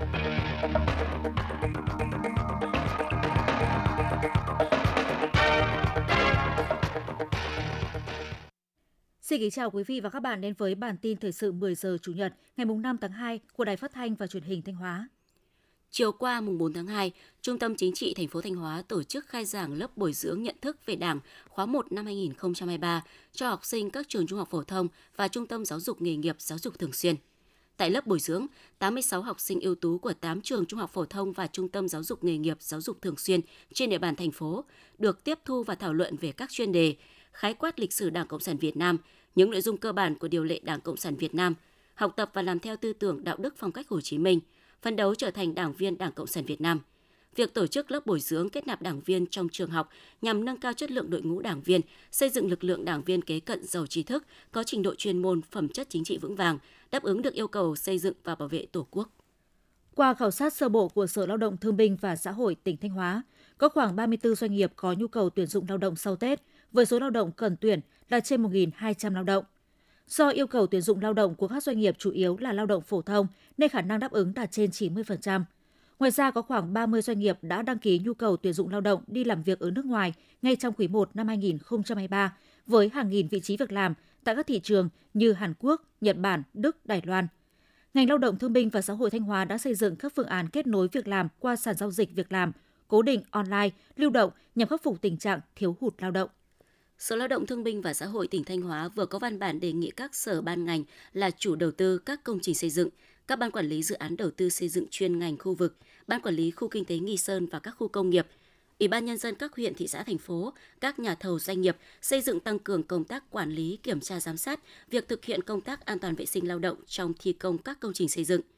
Xin kính chào quý vị và các bạn đến với bản tin thời sự 10 giờ Chủ nhật ngày 5 tháng 2 của Đài Phát thanh và Truyền hình Thanh Hóa. Chiều qua mùng 4 tháng 2, Trung tâm Chính trị thành phố Thanh Hóa tổ chức khai giảng lớp bồi dưỡng nhận thức về Đảng khóa 1 năm 2023 cho học sinh các trường trung học phổ thông và trung tâm giáo dục nghề nghiệp giáo dục thường xuyên. Tại lớp bồi dưỡng, 86 học sinh ưu tú của 8 trường trung học phổ thông và trung tâm giáo dục nghề nghiệp giáo dục thường xuyên trên địa bàn thành phố được tiếp thu và thảo luận về các chuyên đề khái quát lịch sử Đảng Cộng sản Việt Nam, những nội dung cơ bản của điều lệ Đảng Cộng sản Việt Nam, học tập và làm theo tư tưởng đạo đức phong cách Hồ Chí Minh, phấn đấu trở thành đảng viên Đảng Cộng sản Việt Nam. Việc tổ chức lớp bồi dưỡng kết nạp đảng viên trong trường học nhằm nâng cao chất lượng đội ngũ đảng viên, xây dựng lực lượng đảng viên kế cận giàu trí thức, có trình độ chuyên môn, phẩm chất chính trị vững vàng, đáp ứng được yêu cầu xây dựng và bảo vệ Tổ quốc. Qua khảo sát sơ bộ của Sở Lao động Thương binh và Xã hội tỉnh Thanh Hóa, có khoảng 34 doanh nghiệp có nhu cầu tuyển dụng lao động sau Tết, với số lao động cần tuyển là trên 1.200 lao động. Do yêu cầu tuyển dụng lao động của các doanh nghiệp chủ yếu là lao động phổ thông nên khả năng đáp ứng đạt trên 90%. Ngoài ra có khoảng 30 doanh nghiệp đã đăng ký nhu cầu tuyển dụng lao động đi làm việc ở nước ngoài ngay trong quý 1 năm 2023 với hàng nghìn vị trí việc làm tại các thị trường như Hàn Quốc, Nhật Bản, Đức, Đài Loan. Ngành Lao động Thương binh và Xã hội Thanh Hóa đã xây dựng các phương án kết nối việc làm qua sàn giao dịch việc làm, cố định online, lưu động nhằm khắc phục tình trạng thiếu hụt lao động. Sở Lao động Thương binh và Xã hội tỉnh Thanh Hóa vừa có văn bản đề nghị các sở ban ngành là chủ đầu tư các công trình xây dựng, các ban quản lý dự án đầu tư xây dựng chuyên ngành khu vực, ban quản lý khu kinh tế Nghi Sơn và các khu công nghiệp, Ủy ban nhân dân các huyện, thị xã, thành phố, các nhà thầu doanh nghiệp xây dựng tăng cường công tác quản lý, kiểm tra giám sát việc thực hiện công tác an toàn vệ sinh lao động trong thi công các công trình xây dựng –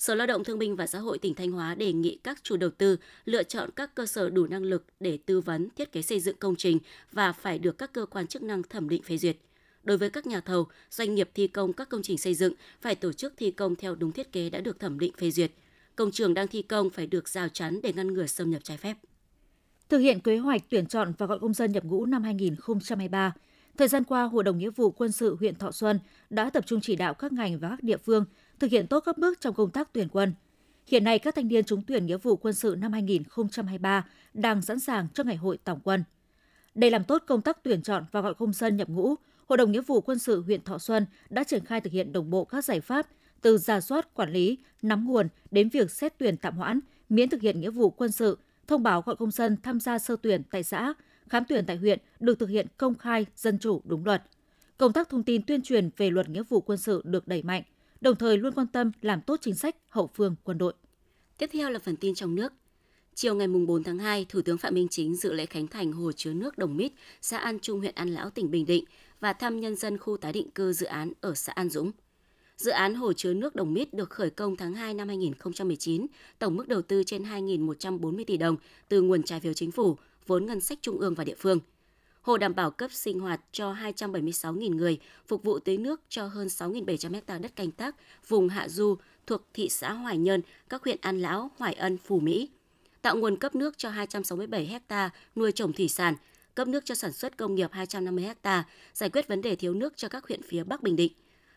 Sở Lao động Thương binh và Xã hội tỉnh Thanh Hóa đề nghị các chủ đầu tư lựa chọn các cơ sở đủ năng lực để tư vấn thiết kế xây dựng công trình và phải được các cơ quan chức năng thẩm định phê duyệt. Đối với các nhà thầu, doanh nghiệp thi công các công trình xây dựng phải tổ chức thi công theo đúng thiết kế đã được thẩm định phê duyệt. Công trường đang thi công phải được rào chắn để ngăn ngừa xâm nhập trái phép. Thực hiện kế hoạch tuyển chọn và gọi công dân nhập ngũ năm 2023, thời gian qua, Hội đồng Nghĩa vụ Quân sự huyện Thọ Xuân đã tập trung chỉ đạo các ngành và các địa phương thực hiện tốt các bước trong công tác tuyển quân. Hiện nay, các thanh niên trúng tuyển nghĩa vụ quân sự năm 2023 đang sẵn sàng cho ngày hội tổng quân. Để làm tốt công tác tuyển chọn và gọi công dân nhập ngũ, Hội đồng Nghĩa vụ Quân sự huyện Thọ Xuân đã triển khai thực hiện đồng bộ các giải pháp từ giả soát, quản lý, nắm nguồn đến việc xét tuyển tạm hoãn, miễn thực hiện nghĩa vụ quân sự, thông báo gọi công dân tham gia sơ tuyển tại xã, khám tuyển tại huyện được thực hiện công khai, dân chủ, đúng luật. Công tác thông tin tuyên truyền về luật nghĩa vụ quân sự được đẩy mạnh – đồng thời luôn quan tâm làm tốt chính sách hậu phương quân đội. Tiếp theo là phần tin trong nước. Chiều ngày 4 tháng 2, Thủ tướng Phạm Minh Chính dự lễ khánh thành hồ chứa nước Đồng Mít, xã An Trung, huyện An Lão, tỉnh Bình Định và thăm nhân dân khu tái định cư dự án ở xã An Dũng. Dự án hồ chứa nước Đồng Mít được khởi công tháng 2 năm 2019, tổng mức đầu tư trên 2.140 tỷ đồng từ nguồn trái phiếu chính phủ, vốn ngân sách trung ương và địa phương – Hồ đảm bảo cấp sinh hoạt cho 276.000 người, phục vụ tưới nước cho hơn 6.700 ha đất canh tác vùng hạ du thuộc thị xã Hoài Nhơn, các huyện An Lão, Hoài Ân, Phù Mỹ. Tạo nguồn cấp nước cho 267 ha nuôi trồng thủy sản, cấp nước cho sản xuất công nghiệp 250 ha, giải quyết vấn đề thiếu nước cho các huyện phía Bắc Bình Định.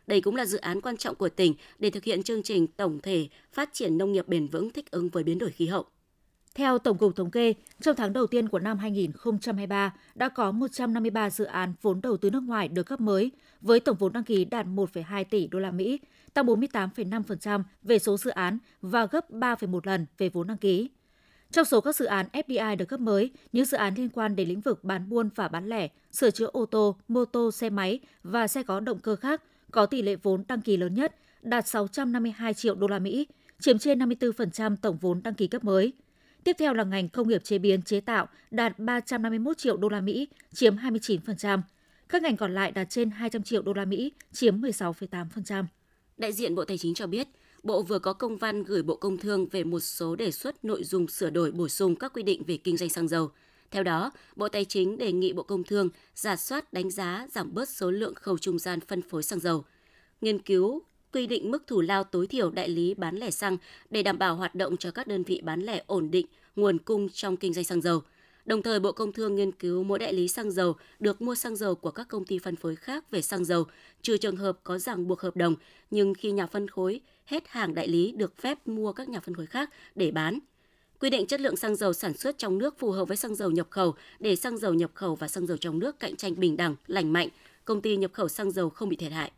Đây cũng là dự án quan trọng của tỉnh để thực hiện chương trình tổng thể phát triển nông nghiệp bền vững thích ứng với biến đổi khí hậu. Theo Tổng cục Thống kê, trong tháng đầu tiên của năm 2023 đã có 153 dự án vốn đầu tư nước ngoài được cấp mới với tổng vốn đăng ký đạt 1,2 tỷ đô la Mỹ, tăng 48,5% về số dự án và gấp 3,1 lần về vốn đăng ký. Trong số các dự án FDI được cấp mới, những dự án liên quan đến lĩnh vực bán buôn và bán lẻ, sửa chữa ô tô, mô tô, xe máy và xe có động cơ khác có tỷ lệ vốn đăng ký lớn nhất, đạt 652 triệu đô la Mỹ, chiếm trên 54% tổng vốn đăng ký cấp mới. Tiếp theo là ngành công nghiệp chế biến chế tạo đạt 351 triệu đô la Mỹ, chiếm 29%. Các ngành còn lại đạt trên 200 triệu đô la Mỹ, chiếm 16,8%. Đại diện Bộ Tài chính cho biết, Bộ vừa có công văn gửi Bộ Công Thương về một số đề xuất nội dung sửa đổi bổ sung các quy định về kinh doanh xăng dầu. Theo đó, Bộ Tài chính đề nghị Bộ Công Thương giả soát đánh giá giảm bớt số lượng khâu trung gian phân phối xăng dầu, nghiên cứu quy định mức thủ lao tối thiểu đại lý bán lẻ xăng để đảm bảo hoạt động cho các đơn vị bán lẻ ổn định nguồn cung trong kinh doanh xăng dầu, Đồng thời, Bộ Công Thương nghiên cứu mỗi đại lý xăng dầu được mua xăng dầu của các công ty phân phối khác về xăng dầu, trừ trường hợp có ràng buộc hợp đồng, nhưng khi nhà phân khối hết hàng đại lý được phép mua các nhà phân phối khác để bán. Quy định chất lượng xăng dầu sản xuất trong nước phù hợp với xăng dầu nhập khẩu để xăng dầu nhập khẩu và xăng dầu trong nước cạnh tranh bình đẳng, lành mạnh, công ty nhập khẩu xăng dầu không bị thiệt hại.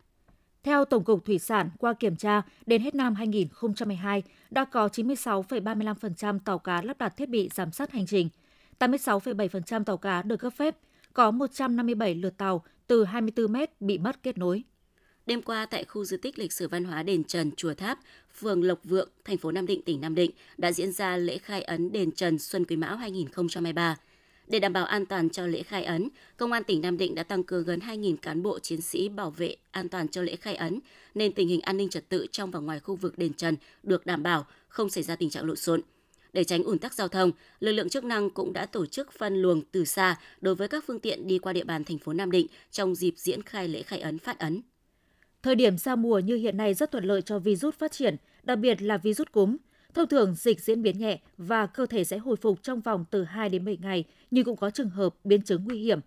Theo Tổng cục Thủy sản, qua kiểm tra, đến hết năm 2012 đã có 96,35% tàu cá lắp đặt thiết bị giám sát hành trình, 86,7% tàu cá được cấp phép, có 157 lượt tàu từ 24 mét bị mất kết nối. Đêm qua tại khu di tích lịch sử văn hóa đền Trần Chùa Tháp, phường Lộc Vượng, thành phố Nam Định, tỉnh Nam Định đã diễn ra lễ khai ấn đền Trần Xuân Quý Mão 2023. Để đảm bảo an toàn cho lễ khai ấn, Công an tỉnh Nam Định đã tăng cường gần 2.000 cán bộ chiến sĩ bảo vệ an toàn cho lễ khai ấn, nên tình hình an ninh trật tự trong và ngoài khu vực đền Trần được đảm bảo, không xảy ra tình trạng lộn xộn. Để tránh ủn tắc giao thông, lực lượng chức năng cũng đã tổ chức phân luồng từ xa đối với các phương tiện đi qua địa bàn thành phố Nam Định trong dịp diễn khai lễ khai ấn phát ấn. Thời điểm giao mùa như hiện nay rất thuận lợi cho virus phát triển, đặc biệt là virus cúm. Thông thường dịch diễn biến nhẹ và cơ thể sẽ hồi phục trong vòng từ 2 đến 7 ngày, nhưng cũng có trường hợp biến chứng nguy hiểm.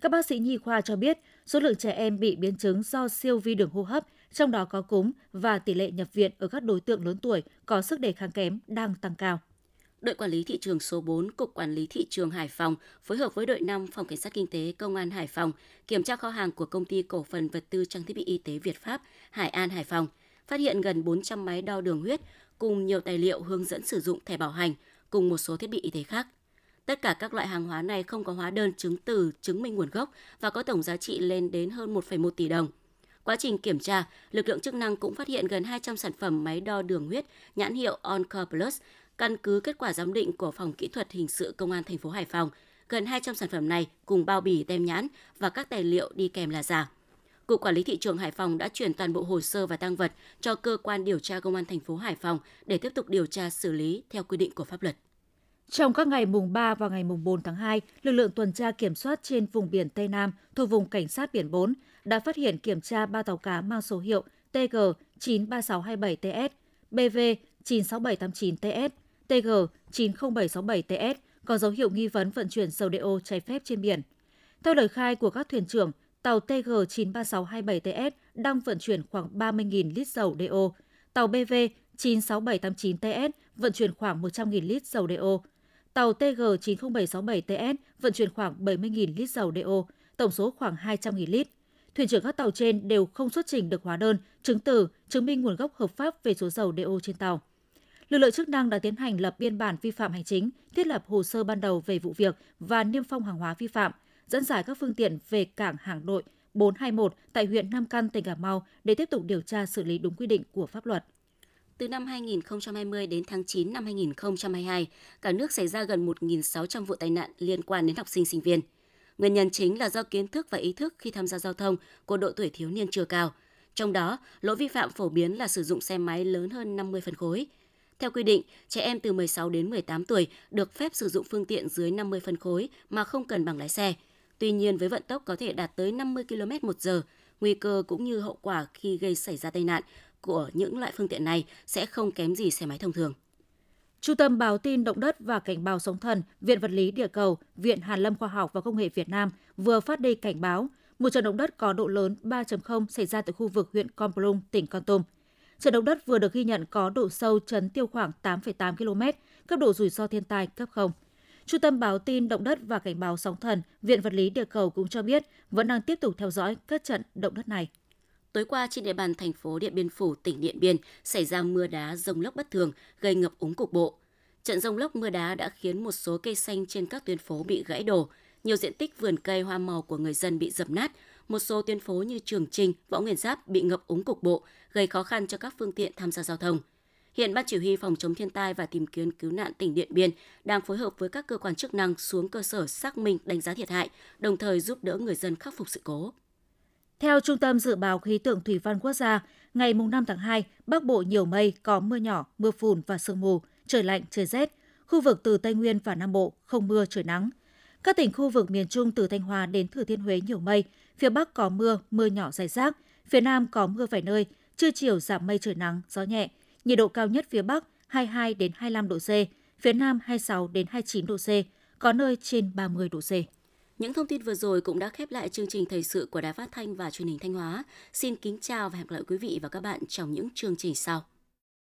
Các bác sĩ nhi khoa cho biết, số lượng trẻ em bị biến chứng do siêu vi đường hô hấp, trong đó có cúm và tỷ lệ nhập viện ở các đối tượng lớn tuổi có sức đề kháng kém đang tăng cao. Đội quản lý thị trường số 4, Cục Quản lý Thị trường Hải Phòng phối hợp với đội 5 Phòng Cảnh sát Kinh tế Công an Hải Phòng kiểm tra kho hàng của công ty cổ phần vật tư trang thiết bị y tế Việt Pháp, Hải An, Hải Phòng, phát hiện gần 400 máy đo đường huyết cùng nhiều tài liệu hướng dẫn sử dụng thẻ bảo hành cùng một số thiết bị y tế khác. Tất cả các loại hàng hóa này không có hóa đơn chứng từ chứng minh nguồn gốc và có tổng giá trị lên đến hơn 1,1 tỷ đồng. Quá trình kiểm tra, lực lượng chức năng cũng phát hiện gần 200 sản phẩm máy đo đường huyết nhãn hiệu Oncor Plus Căn cứ kết quả giám định của Phòng Kỹ thuật Hình sự Công an thành phố Hải Phòng, gần 200 sản phẩm này cùng bao bì tem nhãn và các tài liệu đi kèm là giả. Cục Quản lý thị trường Hải Phòng đã chuyển toàn bộ hồ sơ và tăng vật cho cơ quan điều tra công an thành phố Hải Phòng để tiếp tục điều tra xử lý theo quy định của pháp luật. Trong các ngày mùng 3 và ngày mùng 4 tháng 2, lực lượng tuần tra kiểm soát trên vùng biển Tây Nam thuộc vùng cảnh sát biển 4 đã phát hiện kiểm tra ba tàu cá mang số hiệu TG 93627TS, BV 96789TS TG 90767TS có dấu hiệu nghi vấn vận chuyển dầu đeo trái phép trên biển. Theo lời khai của các thuyền trưởng, tàu TG 93627TS đang vận chuyển khoảng 30.000 lít dầu đeo, tàu BV 96789TS vận chuyển khoảng 100.000 lít dầu đeo, tàu TG 90767TS vận chuyển khoảng 70.000 lít dầu đeo, tổng số khoảng 200.000 lít. Thuyền trưởng các tàu trên đều không xuất trình được hóa đơn, chứng từ, chứng minh nguồn gốc hợp pháp về số dầu đeo trên tàu lực lượng chức năng đã tiến hành lập biên bản vi phạm hành chính, thiết lập hồ sơ ban đầu về vụ việc và niêm phong hàng hóa vi phạm, dẫn giải các phương tiện về cảng hàng đội 421 tại huyện Nam Căn, tỉnh Cà Mau để tiếp tục điều tra xử lý đúng quy định của pháp luật. Từ năm 2020 đến tháng 9 năm 2022, cả nước xảy ra gần 1.600 vụ tai nạn liên quan đến học sinh sinh viên. Nguyên nhân chính là do kiến thức và ý thức khi tham gia giao thông của độ tuổi thiếu niên chưa cao. Trong đó, lỗi vi phạm phổ biến là sử dụng xe máy lớn hơn 50 phân khối, theo quy định, trẻ em từ 16 đến 18 tuổi được phép sử dụng phương tiện dưới 50 phân khối mà không cần bằng lái xe. Tuy nhiên với vận tốc có thể đạt tới 50 km một giờ, nguy cơ cũng như hậu quả khi gây xảy ra tai nạn của những loại phương tiện này sẽ không kém gì xe máy thông thường. Trung tâm báo tin động đất và cảnh báo sóng thần, Viện Vật lý Địa cầu, Viện Hàn lâm Khoa học và Công nghệ Việt Nam vừa phát đi cảnh báo một trận động đất có độ lớn 3.0 xảy ra tại khu vực huyện Con Plong, tỉnh Con Tum. Trận động đất vừa được ghi nhận có độ sâu chấn tiêu khoảng 8,8 km, cấp độ rủi ro thiên tai cấp 0. Trung tâm báo tin động đất và cảnh báo sóng thần, Viện Vật lý Địa cầu cũng cho biết vẫn đang tiếp tục theo dõi các trận động đất này. Tối qua trên địa bàn thành phố Điện Biên Phủ, tỉnh Điện Biên xảy ra mưa đá rông lốc bất thường, gây ngập úng cục bộ. Trận rông lốc mưa đá đã khiến một số cây xanh trên các tuyến phố bị gãy đổ, nhiều diện tích vườn cây hoa màu của người dân bị dập nát, một số tuyến phố như Trường Trinh, Võ Nguyên Giáp bị ngập úng cục bộ, gây khó khăn cho các phương tiện tham gia giao thông. Hiện Ban Chỉ huy Phòng chống thiên tai và tìm kiếm cứu nạn tỉnh Điện Biên đang phối hợp với các cơ quan chức năng xuống cơ sở xác minh đánh giá thiệt hại, đồng thời giúp đỡ người dân khắc phục sự cố. Theo Trung tâm Dự báo Khí tượng Thủy văn Quốc gia, ngày 5 tháng 2, Bắc Bộ nhiều mây, có mưa nhỏ, mưa phùn và sương mù, trời lạnh, trời rét. Khu vực từ Tây Nguyên và Nam Bộ không mưa, trời nắng. Các tỉnh khu vực miền Trung từ Thanh Hóa đến Thừa Thiên Huế nhiều mây, phía Bắc có mưa, mưa nhỏ rải rác, phía Nam có mưa vài nơi, trưa chiều giảm mây trời nắng, gió nhẹ. Nhiệt độ cao nhất phía Bắc 22 đến 25 độ C, phía Nam 26 đến 29 độ C, có nơi trên 30 độ C. Những thông tin vừa rồi cũng đã khép lại chương trình thời sự của Đài Phát thanh và Truyền hình Thanh Hóa. Xin kính chào và hẹn gặp lại quý vị và các bạn trong những chương trình sau.